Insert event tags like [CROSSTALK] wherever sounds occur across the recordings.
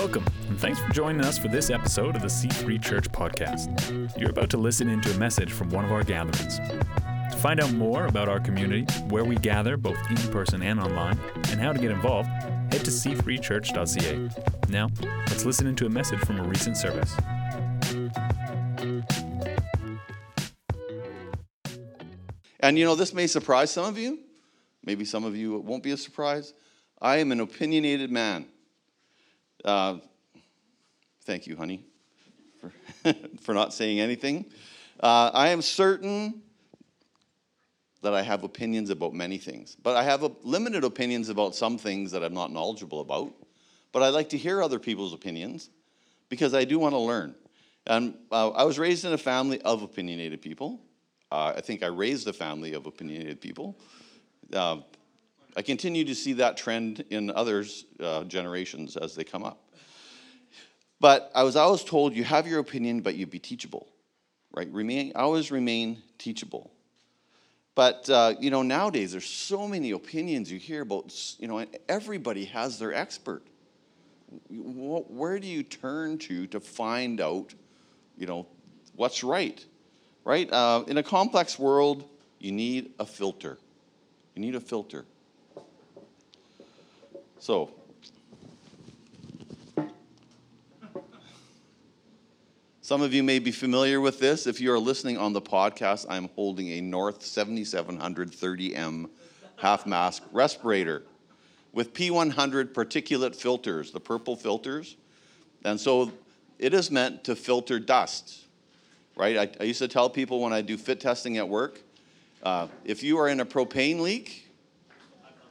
Welcome, and thanks for joining us for this episode of the C3 Church Podcast. You're about to listen into a message from one of our gatherings. To find out more about our community, where we gather both in person and online, and how to get involved, head to c3church.ca. Now, let's listen into a message from a recent service. And you know, this may surprise some of you. Maybe some of you it won't be a surprise. I am an opinionated man. Uh, thank you, honey, for, [LAUGHS] for not saying anything. Uh, I am certain that I have opinions about many things, but I have limited opinions about some things that I'm not knowledgeable about. But I like to hear other people's opinions because I do want to learn. And uh, I was raised in a family of opinionated people. Uh, I think I raised a family of opinionated people. Uh, I continue to see that trend in others' uh, generations as they come up. But I was always told you have your opinion, but you be teachable, right? Remain, always remain teachable. But uh, you know, nowadays there's so many opinions you hear about. You know, everybody has their expert. Where do you turn to to find out, you know, what's right? Right? Uh, in a complex world, you need a filter. You need a filter. So, some of you may be familiar with this. If you are listening on the podcast, I'm holding a North 7730M half mask respirator with P100 particulate filters, the purple filters. And so it is meant to filter dust, right? I, I used to tell people when I do fit testing at work uh, if you are in a propane leak,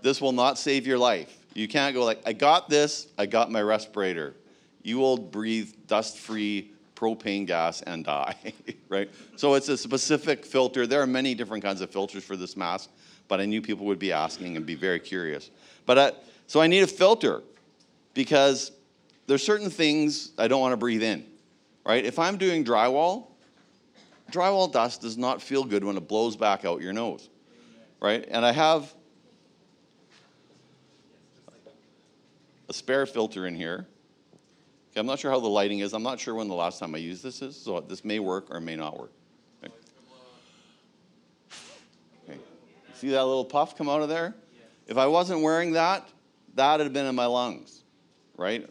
this will not save your life. You can't go like, I got this, I got my respirator. You will breathe dust free propane gas and die, [LAUGHS] right? So it's a specific filter. There are many different kinds of filters for this mask, but I knew people would be asking and be very curious. But I, so I need a filter because there's certain things I don't want to breathe in, right? If I'm doing drywall, drywall dust does not feel good when it blows back out your nose, right? And I have a spare filter in here. Okay, I'm not sure how the lighting is. I'm not sure when the last time I used this is, so this may work or may not work. Okay. okay. See that little puff come out of there? If I wasn't wearing that, that had been in my lungs, right?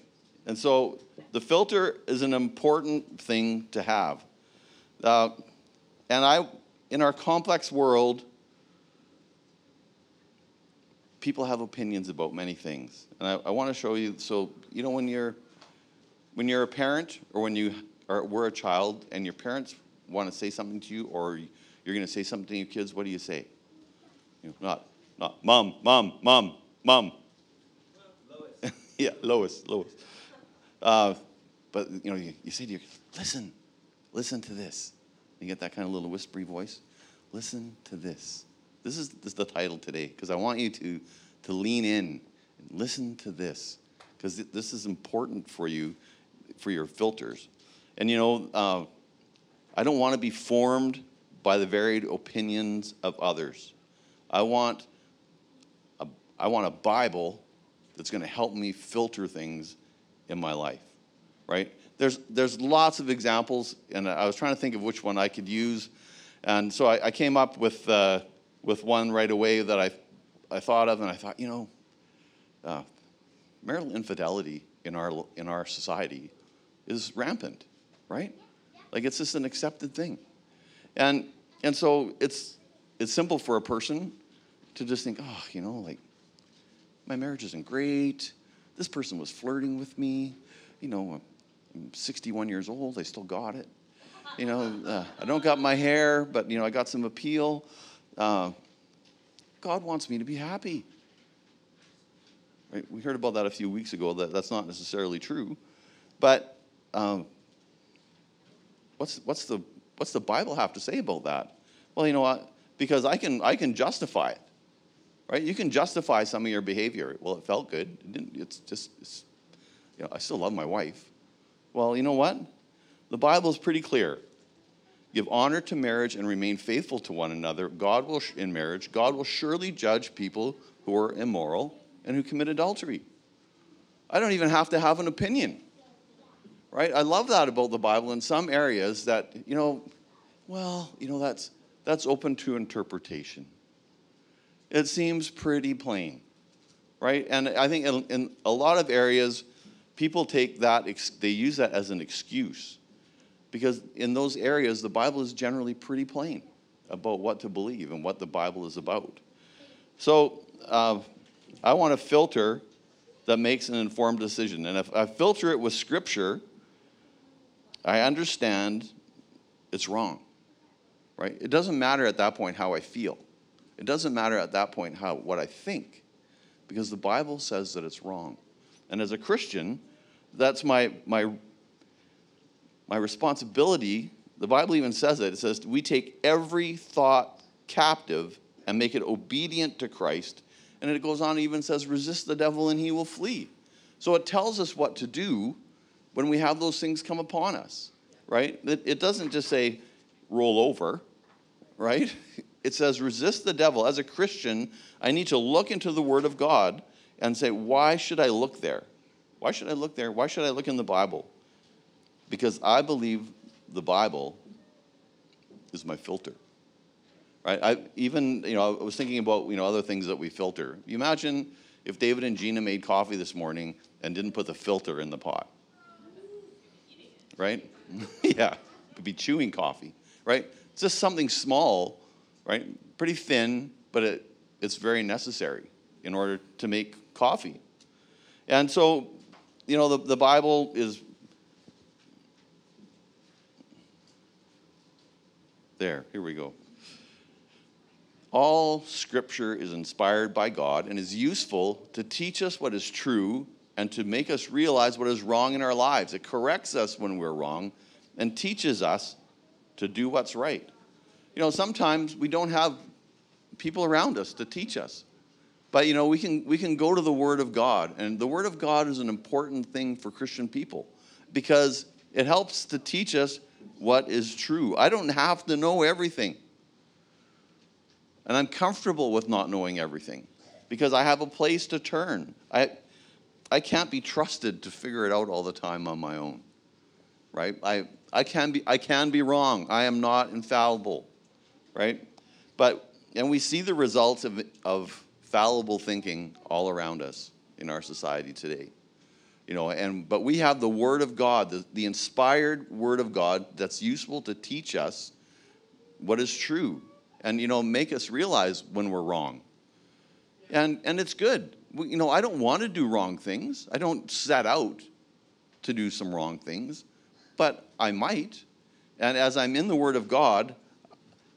And so the filter is an important thing to have. Uh, and I, in our complex world, people have opinions about many things. And I, I want to show you, so, you know, when you're, when you're a parent or when you are, were a child and your parents want to say something to you or you're going to say something to your kids, what do you say? You know, not, not, mom, mom, mom, mom. Lois. [LAUGHS] yeah, Lois, Lois. Uh, but, you know, you, you say to your listen, listen to this. You get that kind of little whispery voice. Listen to this. This is, this is the title today because I want you to, to lean in and listen to this because this is important for you, for your filters. And you know, uh, I don't want to be formed by the varied opinions of others. I want a, I want a Bible that's going to help me filter things in my life, right? There's, there's lots of examples, and I was trying to think of which one I could use. And so I, I came up with uh, with one right away that I, I thought of, and I thought, you know, uh, marital infidelity in our, in our society is rampant, right? Like it's just an accepted thing. And, and so it's, it's simple for a person to just think, oh, you know, like my marriage isn't great. This person was flirting with me. You know, I'm 61 years old. I still got it. You know, uh, I don't got my hair, but, you know, I got some appeal. Uh, God wants me to be happy. Right? We heard about that a few weeks ago. That that's not necessarily true, but um, what's what's the what's the Bible have to say about that? Well, you know what? Because I can I can justify it, right? You can justify some of your behavior. Well, it felt good. It didn't, it's just it's, you know I still love my wife. Well, you know what? The Bible is pretty clear. Give honor to marriage and remain faithful to one another. God will, in marriage, God will surely judge people who are immoral and who commit adultery. I don't even have to have an opinion. right? I love that about the Bible in some areas that, you know, well, you know, that's, that's open to interpretation. It seems pretty plain, right? And I think in, in a lot of areas, people take that, they use that as an excuse because in those areas, the Bible is generally pretty plain about what to believe and what the Bible is about. So uh, I want a filter that makes an informed decision. And if I filter it with Scripture, I understand it's wrong, right? It doesn't matter at that point how I feel. It doesn't matter at that point how what I think, because the Bible says that it's wrong. And as a Christian, that's my my my responsibility. The Bible even says it. It says we take every thought captive and make it obedient to Christ. And it goes on and even says, resist the devil and he will flee. So it tells us what to do when we have those things come upon us, right? It, it doesn't just say roll over, right? [LAUGHS] It says resist the devil. As a Christian, I need to look into the Word of God and say, why should I look there? Why should I look there? Why should I look in the Bible? Because I believe the Bible is my filter. Right? I even, you know, I was thinking about, you know, other things that we filter. You imagine if David and Gina made coffee this morning and didn't put the filter in the pot right? [LAUGHS] yeah, it'd be chewing coffee, right? It's just something small, right? Pretty thin, but it, it's very necessary in order to make coffee. And so, you know, the, the Bible is there. Here we go. All scripture is inspired by God and is useful to teach us what is true and to make us realize what is wrong in our lives. It corrects us when we're wrong and teaches us to do what's right. You know, sometimes we don't have people around us to teach us. But you know, we can we can go to the word of God and the word of God is an important thing for Christian people because it helps to teach us what is true. I don't have to know everything. And I'm comfortable with not knowing everything because I have a place to turn. I I can't be trusted to figure it out all the time on my own. Right? I, I, can be, I can be wrong. I am not infallible. Right? But, and we see the results of, of fallible thinking all around us in our society today. You know, and but we have the Word of God, the, the inspired Word of God that's useful to teach us what is true and you know make us realize when we're wrong and and it's good you know, I don't want to do wrong things. I don't set out to do some wrong things, but I might. And as I'm in the Word of God,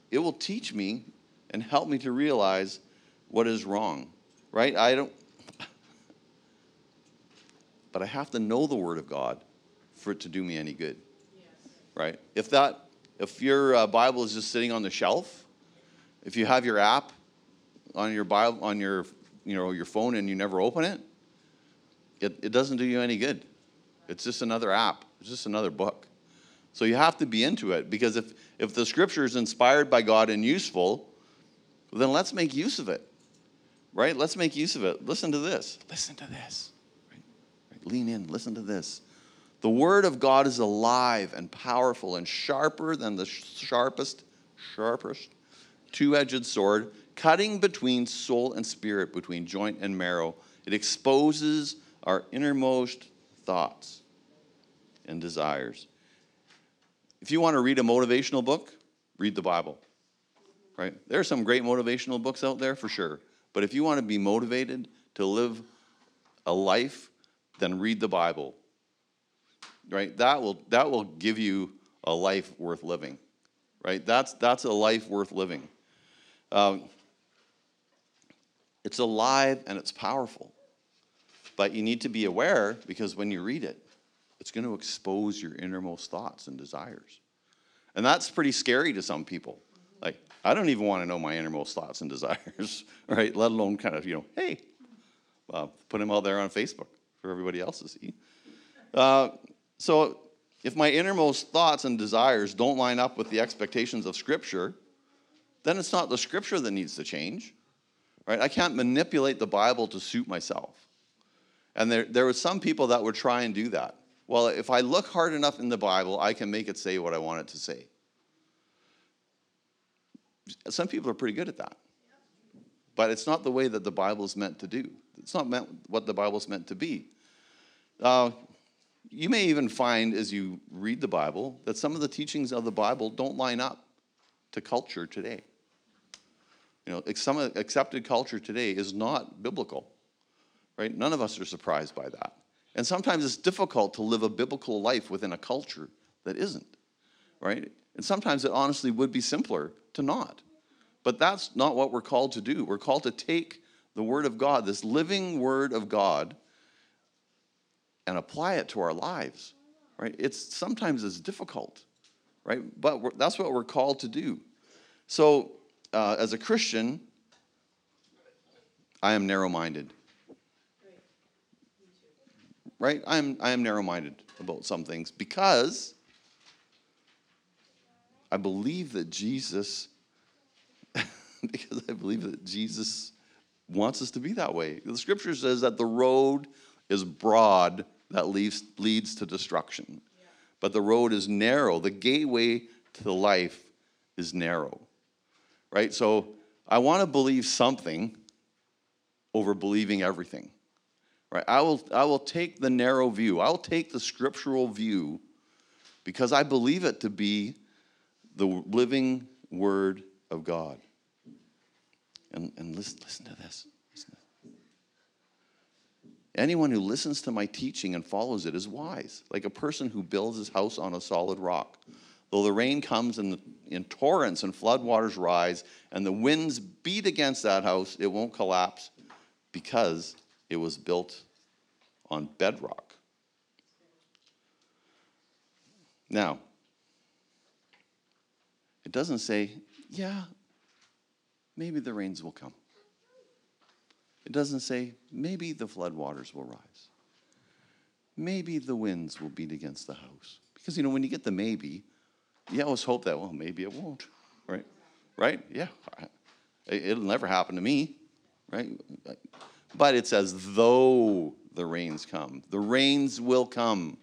it will teach me and help me to realize what is wrong, right? I don't, but I have to know the Word of God for it to do me any good, yes. right? If that, if your uh, Bible is just sitting on the shelf, if you have your app on your Bible on your you know, your phone and you never open it, it, it doesn't do you any good. It's just another app. It's just another book. So you have to be into it because if, if the scripture is inspired by God and useful, then let's make use of it. Right? Let's make use of it. Listen to this. Listen to this. Lean in. Listen to this. The word of God is alive and powerful and sharper than the sharpest, sharpest two edged sword cutting between soul and spirit, between joint and marrow. It exposes our innermost thoughts and desires. If you want to read a motivational book, read the Bible. Right? There are some great motivational books out there for sure. But if you want to be motivated to live a life, then read the Bible. Right? That will that will give you a life worth living. Right? That's that's a life worth living. Um, it's alive and it's powerful. But you need to be aware because when you read it, it's going to expose your innermost thoughts and desires. And that's pretty scary to some people. Like, I don't even want to know my innermost thoughts and [LAUGHS] desires, right? Let alone kind of, you know, hey, uh, put them out there on Facebook for everybody else to see. Uh, so, if my innermost thoughts and desires don't line up with the expectations of Scripture, then it's not the Scripture that needs to change. Right? I can't manipulate the Bible to suit myself. And there, there were some people that would try and do that. well, if I look hard enough in the Bible, I can make it say what I want it to say. Some people are pretty good at that. But it's not the way that the Bible is meant to do. It's not meant what the Bible's meant to be. Uh, you may even find as you read the Bible that some of the teachings of the Bible don't line up to culture today. You know, some accepted culture today is not biblical, right? None of us are surprised by that. And sometimes it's difficult to live a biblical life within a culture that isn't, right? And sometimes it honestly would be simpler to not. But that's not what we're called to do. We're called to take the Word of God, this living Word of God, and apply it to our lives, right? It's sometimes it's difficult, right? But that's what we're called to do. So, uh, as a Christian, I am narrow-minded. Right? I am I am narrow-minded about some things because I believe that Jesus [LAUGHS] because I believe that Jesus wants us to be that way. The scripture says that the road is broad that leads, leads to destruction, yeah. but the road is narrow. The gateway to life is narrow, right? So I want to believe something over believing everything, right? I will, I will take the narrow view, I'll take the scriptural view because I believe it to be the living word of God. And, and listen, listen to this. Listen to Anyone who listens to my teaching and follows it is wise, like a person who builds his house on a solid rock. Though the rain comes and the, in torrents and floodwaters rise, and the winds beat against that house, it won't collapse because it was built on bedrock. Now, it doesn't say, yeah, maybe the rains will come. It doesn't say, maybe the floodwaters will rise. Maybe the winds will beat against the house. Because, you know, when you get the maybe, you always hope that, well, maybe it won't, right? Right? Yeah. It'll never happen to me, right? But it says, though the rains come. The rains will come.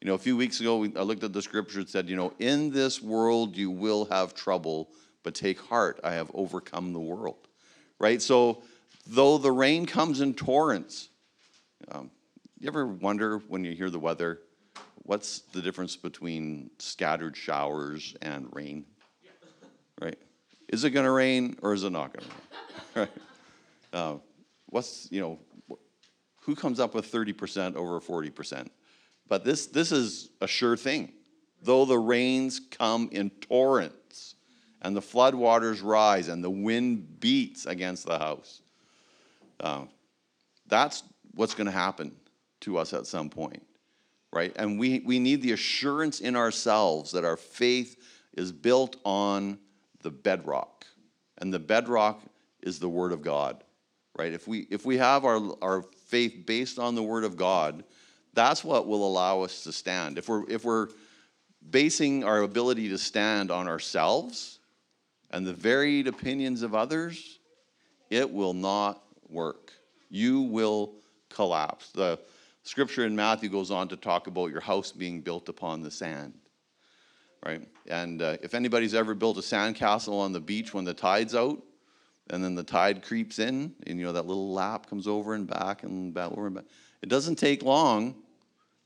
You know, a few weeks ago, I looked at the scripture. It said, you know, in this world you will have trouble, but take heart, I have overcome the world. Right? So, though the rain comes in torrents, um, you ever wonder when you hear the weather, what's the difference between scattered showers and rain? Right? Is it going to rain or is it not going to rain? [LAUGHS] Right? Uh, what's, you know, who comes up with 30% over 40%? But this, this is a sure thing. Though the rains come in torrents, and the floodwaters rise and the wind beats against the house. Uh, that's what's going to happen to us at some point, right? And we, we need the assurance in ourselves that our faith is built on the bedrock. And the bedrock is the Word of God, right? If we, if we have our, our faith based on the Word of God, that's what will allow us to stand. If we're, if we're basing our ability to stand on ourselves, and the varied opinions of others, it will not work. You will collapse. The scripture in Matthew goes on to talk about your house being built upon the sand, right? And uh, if anybody's ever built a sandcastle on the beach when the tide's out, and then the tide creeps in, and you know that little lap comes over and back and back over and back. It doesn't take long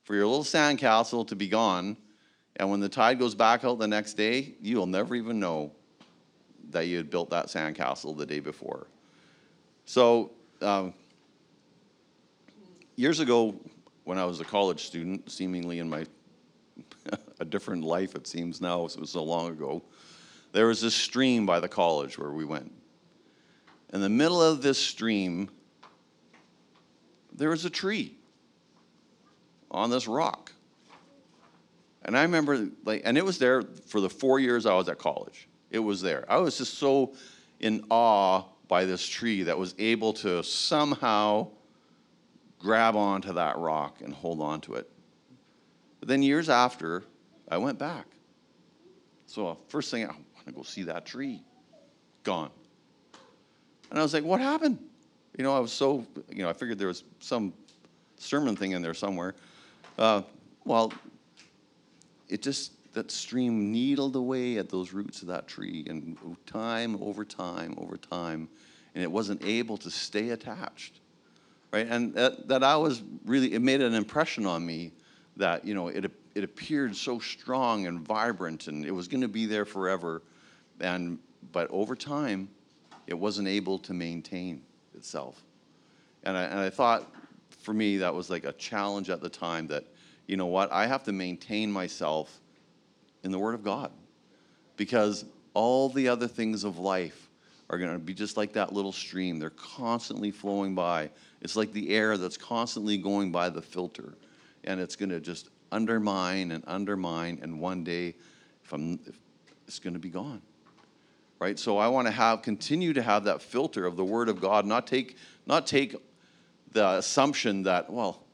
for your little sandcastle to be gone, and when the tide goes back out the next day, you'll never even know that you had built that sandcastle the day before. So, um, years ago, when I was a college student, seemingly in my [LAUGHS] a different life, it seems now, it was so long ago, there was this stream by the college where we went. In the middle of this stream, there was a tree on this rock. And I remember, like, and it was there for the four years I was at college. It was there. I was just so in awe by this tree that was able to somehow grab onto that rock and hold on to it. But then years after, I went back. So first thing, I want to go see that tree. Gone. And I was like, what happened? You know, I was so, you know, I figured there was some sermon thing in there somewhere. Uh, Well, it just, that stream needled away at those roots of that tree, and time over time over time, and it wasn't able to stay attached, right? And that, that I was really, it made an impression on me that, you know, it, it appeared so strong and vibrant, and it was going to be there forever, and, but over time, it wasn't able to maintain itself. And I, and I thought, for me, that was like a challenge at the time that, you know what, I have to maintain myself in the Word of God. Because all the other things of life are going to be just like that little stream. They're constantly flowing by. It's like the air that's constantly going by the filter. And it's going to just undermine and undermine. And one day, if I'm, if it's going to be gone. Right? So I want to have, continue to have that filter of the Word of God, not take, not take the assumption that, well,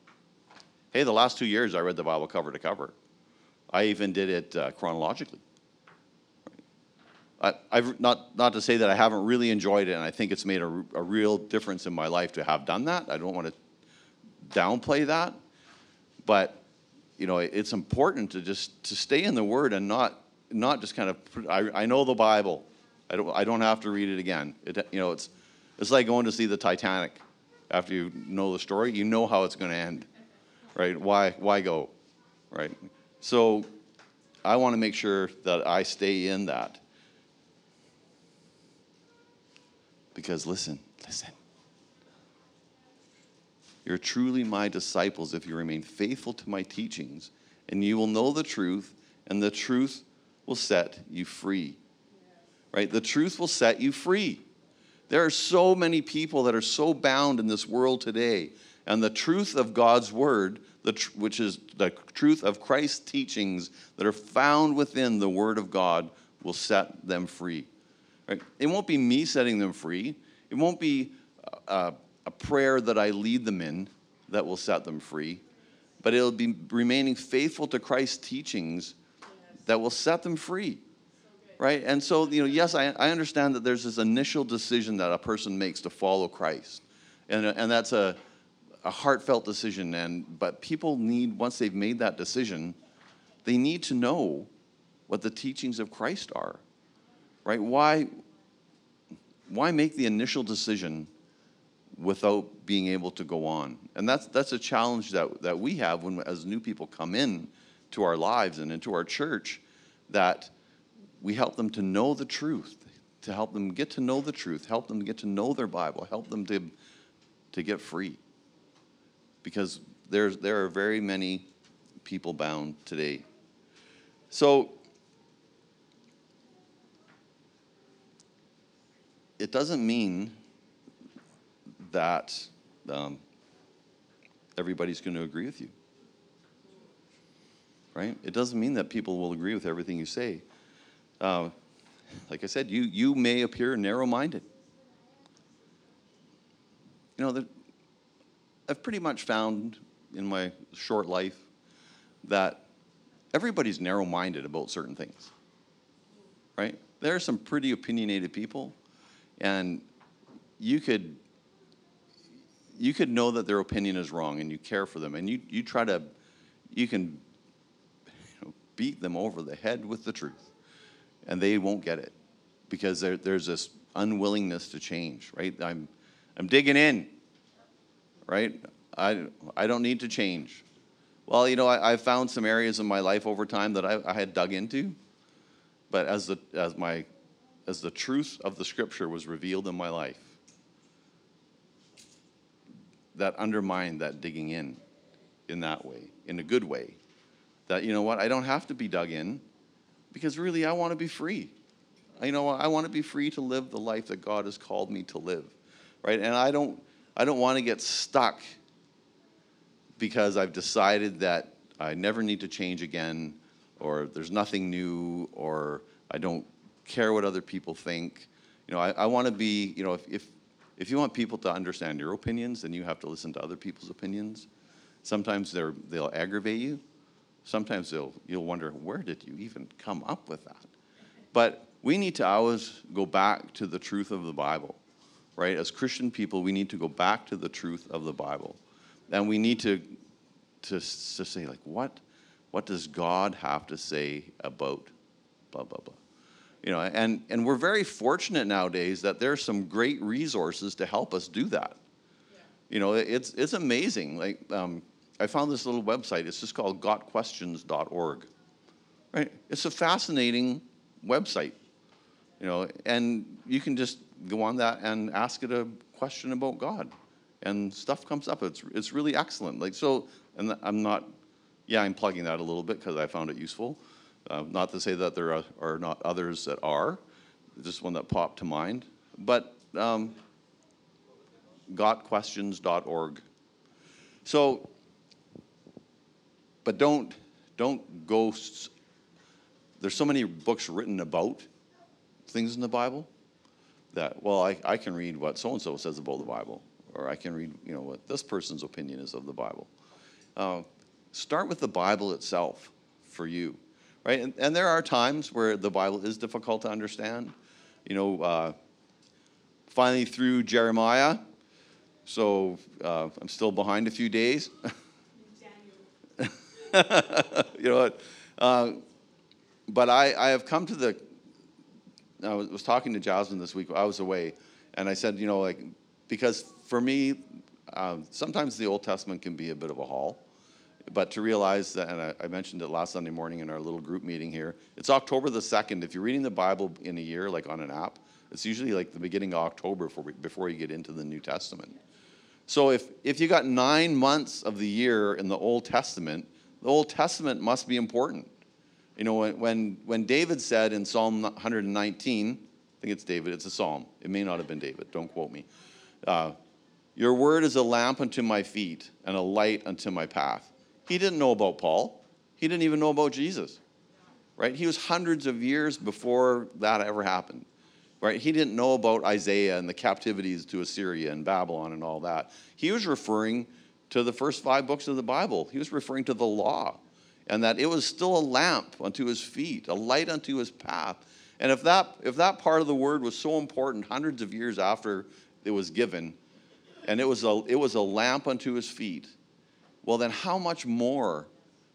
hey, the last two years I read the Bible cover to cover. I even did it uh, chronologically. I, have not, not to say that I haven't really enjoyed it, and I think it's made a, a real difference in my life to have done that. I don't want to downplay that, but you know, it's important to just to stay in the Word and not not just kind of. I, I know the Bible. I don't I don't have to read it again. It, you know, it's it's like going to see the Titanic. After you know the story, you know how it's going to end, right? Why why go, right? So I want to make sure that I stay in that. Because listen, listen. You're truly my disciples if you remain faithful to my teachings, and you will know the truth, and the truth will set you free. Right? The truth will set you free. There are so many people that are so bound in this world today, and the truth of God's word tr- which is the truth of Christ's teachings that are found within the Word of God, will set them free. Right? It won't be me setting them free. It won't be a, a prayer that I lead them in that will set them free, but it'll be remaining faithful to Christ's teachings that will set them free. Right? And so, you know, yes, I, I understand that there's this initial decision that a person makes to follow Christ. And, and that's a, a heartfelt decision and but people need once they've made that decision they need to know what the teachings of christ are right? Why why make the initial decision without being able to go on? And that's that's a challenge that that we have when as new people come in to our lives and into our church that we help them to know the truth to help them get to know the truth help them get to know their bible help them to to get free because there's, there are very many people bound today. So it doesn't mean that um, everybody's going to agree with you. Right? It doesn't mean that people will agree with everything you say. Uh, like I said, you, you may appear narrow minded. You know, I've pretty much found in my short life that everybody's narrow minded about certain things, right? There are some pretty opinionated people, and you could you could know that their opinion is wrong and you care for them and you, you try to you can you know, beat them over the head with the truth and they won't get it because there, there's this unwillingness to change right i'm i'm digging in right? I, I don't need to change. Well, you know, I, I found some areas in my life over time that I, I had dug into, but as the, as, my, as the truth of the scripture was revealed in my life, that undermined that digging in in that way, in a good way. That, you know what, I don't have to be dug in because really I want to be free. You know, I want to be free to live the life that God has called me to live, right? And I don't, I don't want to get stuck because I've decided that I never need to change again, or there's nothing new, or I don't care what other people think. You know, I, I want to be, you know, if, if, if you want people to understand your opinions, then you have to listen to other people's opinions. Sometimes they're, they'll aggravate you. Sometimes they'll, you'll wonder, where did you even come up with that? But we need to always go back to the truth of the Bible right? As Christian people, we need to go back to the truth of the Bible. And we need to, to, to say, like, what, what does God have to say about blah, blah, blah. You know, and, and we're very fortunate nowadays that there's some great resources to help us do that. You know, it's, it's amazing. Like, um, I found this little website. It's just called gotquestions.org. Right? It's a fascinating website. You know, and you can just go on that and ask it a question about God, and stuff comes up. It's it's really excellent. Like so, and I'm not, yeah, I'm plugging that a little bit because I found it useful. Uh, not to say that there are, are, not others that are, just one that popped to mind. But um, gotquestions.org. So, but don't don't ghosts. There's so many books written about things in the Bible that well, I, I can read what so and so says about the Bible, or I can read you know what this person's opinion is of the Bible. Uh, start with the Bible itself for you, right? And, and, there are times where the Bible is difficult to understand. You know, uh, finally through Jeremiah, so uh, I'm still behind a few days. [LAUGHS] you know what? Uh, but I, I have come to the. I was talking to Jasmine this week. I was away, and I said, you know, like, because for me, um, sometimes the Old Testament can be a bit of a haul. But to realize that, and I, I, mentioned it last Sunday morning in our little group meeting here, it's October the 2nd. If you're reading the Bible in a year, like on an app, it's usually like the beginning of October before, before you get into the New Testament. So if, if you got nine months of the year in the Old Testament, the Old Testament must be important. You know, when, when, David said in Psalm 119, I think it's David, it's a psalm. It may not have been David, don't quote me. Uh, Your word is a lamp unto my feet and a light unto my path. He didn't know about Paul, he didn't even know about Jesus, right? He was hundreds of years before that ever happened right? He didn't know about Isaiah and the captivities to Assyria and Babylon and all that. He was referring to the first five books of the Bible. He was referring to the law and that it was still a lamp unto his feet, a light unto his path. And if that, if that part of the word was so important hundreds of years after it was given, and it was a, it was a lamp unto his feet, well, then how much more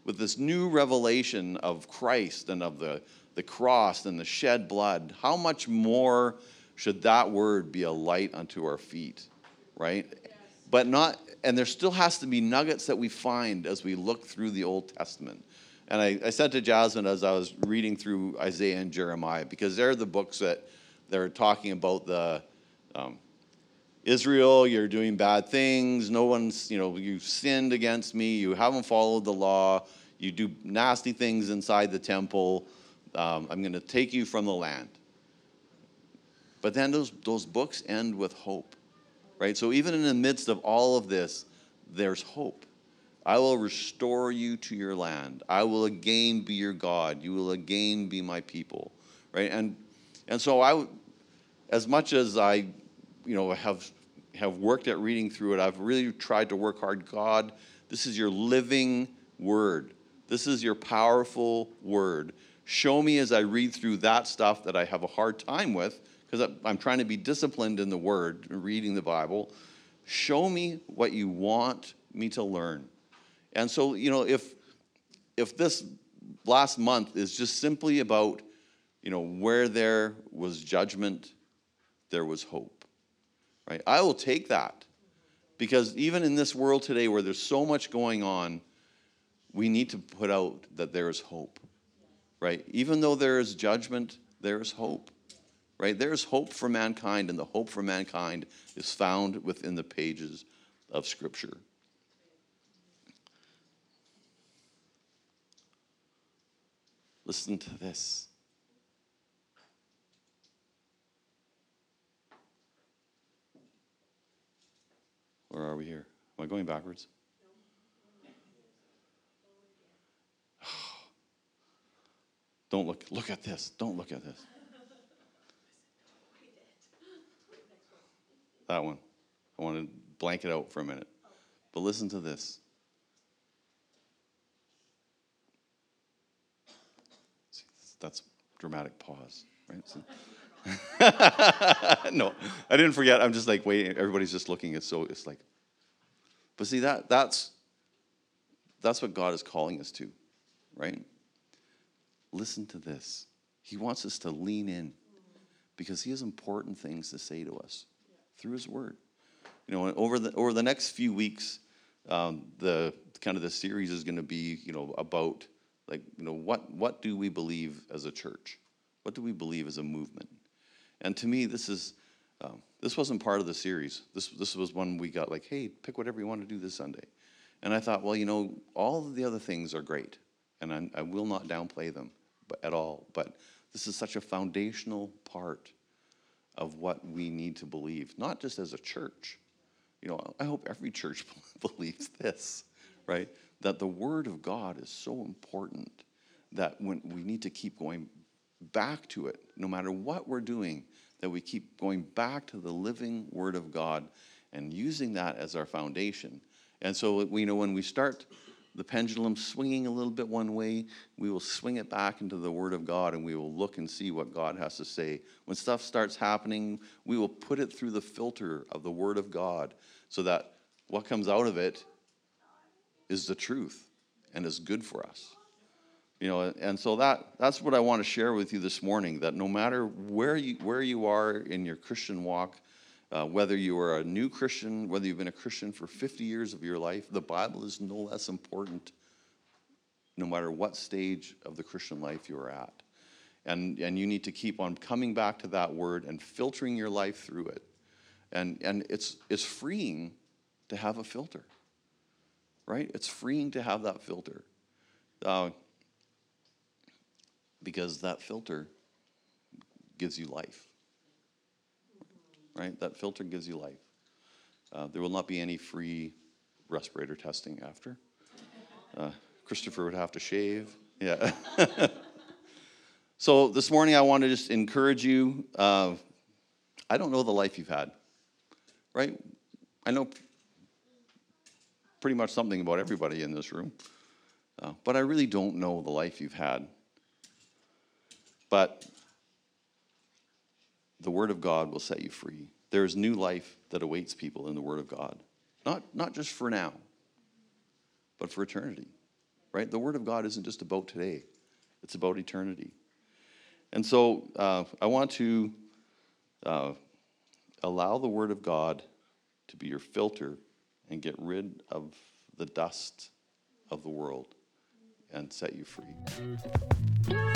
with this new revelation of Christ and of the, the cross and the shed blood, how much more should that word be a light unto our feet, right? But not, and there still has to be nuggets that we find as we look through the Old Testament. And I, I said to Jasmine as I was reading through Isaiah and Jeremiah, because they're the books that they're talking about the um, Israel, you're doing bad things. No one's, you know, you've sinned against me. You haven't followed the law. You do nasty things inside the temple um, I'm going to take you from the land. But then those, those books end with hope, right? So even in the midst of all of this, there's hope. I will restore you to your land. I will again be your God. You will again be my people, right? And and so I, as much as I, you know, have have worked at reading through it, I've really tried to work hard. God, this is your living word. This is your powerful word. Show me as I read through that stuff that I have a hard time with, because I'm trying to be disciplined in the Word, reading the Bible. Show me what you want me to learn. And so, you know, if if this last month is just simply about, you know, where there was judgment, there was hope. Right? I will take that. Because even in this world today where there's so much going on, we need to put out that there is hope right? Even though there is judgment, there is hope, right? There is hope for mankind, and the hope for mankind is found within the pages of Scripture. Listen to this. Where are we here? Am I going backwards? [SIGHS] Don't look, look at this. Don't look at this. That one. I want to blank it out for a minute. But listen to this. See, that's dramatic pause, right? [LAUGHS] no, I didn't forget. I'm just like waiting. Everybody's just looking. It's so it's like, but see that that's that's what God is calling us to right? Listen to this. He wants us to lean in because he has important things to say to us through his word. You know, over the over the next few weeks, um, the kind of the series is going to be, you know, about like, you know, what what do we believe as a church? What do we believe as a movement? And to me, this is um, this wasn't part of the series. This this was one we got like, hey, pick whatever you want to do this Sunday. And I thought, well, you know, all the other things are great, and I, I will not downplay them, but at all. But this is such a foundational part of what we need to believe, not just as a church. You know, I hope every church [LAUGHS] believes this, right? That the Word of God is so important that when we need to keep going back to it, no matter what we're doing, that we keep going back to the living Word of God and using that as our foundation. And so, you know, when we start the pendulum swinging a little bit one way, we will swing it back into the Word of God and we will look and see what God has to say. When stuff starts happening, we will put it through the filter of the Word of God so that what comes out of it is the truth and is good for us. You know, and so that that's what I want to share with you this morning that no matter where you where you are in your Christian walk, uh, whether you are a new Christian, whether you've been a Christian for 50 years of your life, the Bible is no less important no matter what stage of the Christian life you're at. And, and you need to keep on coming back to that word and filtering your life through it. And, and it's, it's freeing to have a filter, right? It's freeing to have that filter. Uh, because that filter gives you life right? That filter gives you life. Uh, there will not be any free respirator testing after. Uh, Christopher would have to shave. Yeah. [LAUGHS] so this morning, I want to just encourage you. Uh, I don't know the life you've had, right? I know pretty much something about everybody in this room, uh, but I really don't know the life you've had. But the Word of God will set you free. There is new life that awaits people in the Word of God. Not, not just for now, but for eternity, right? The Word of God isn't just about today, it's about eternity. And so uh, I want to uh, allow the Word of God to be your filter and get rid of the dust of the world and set you free.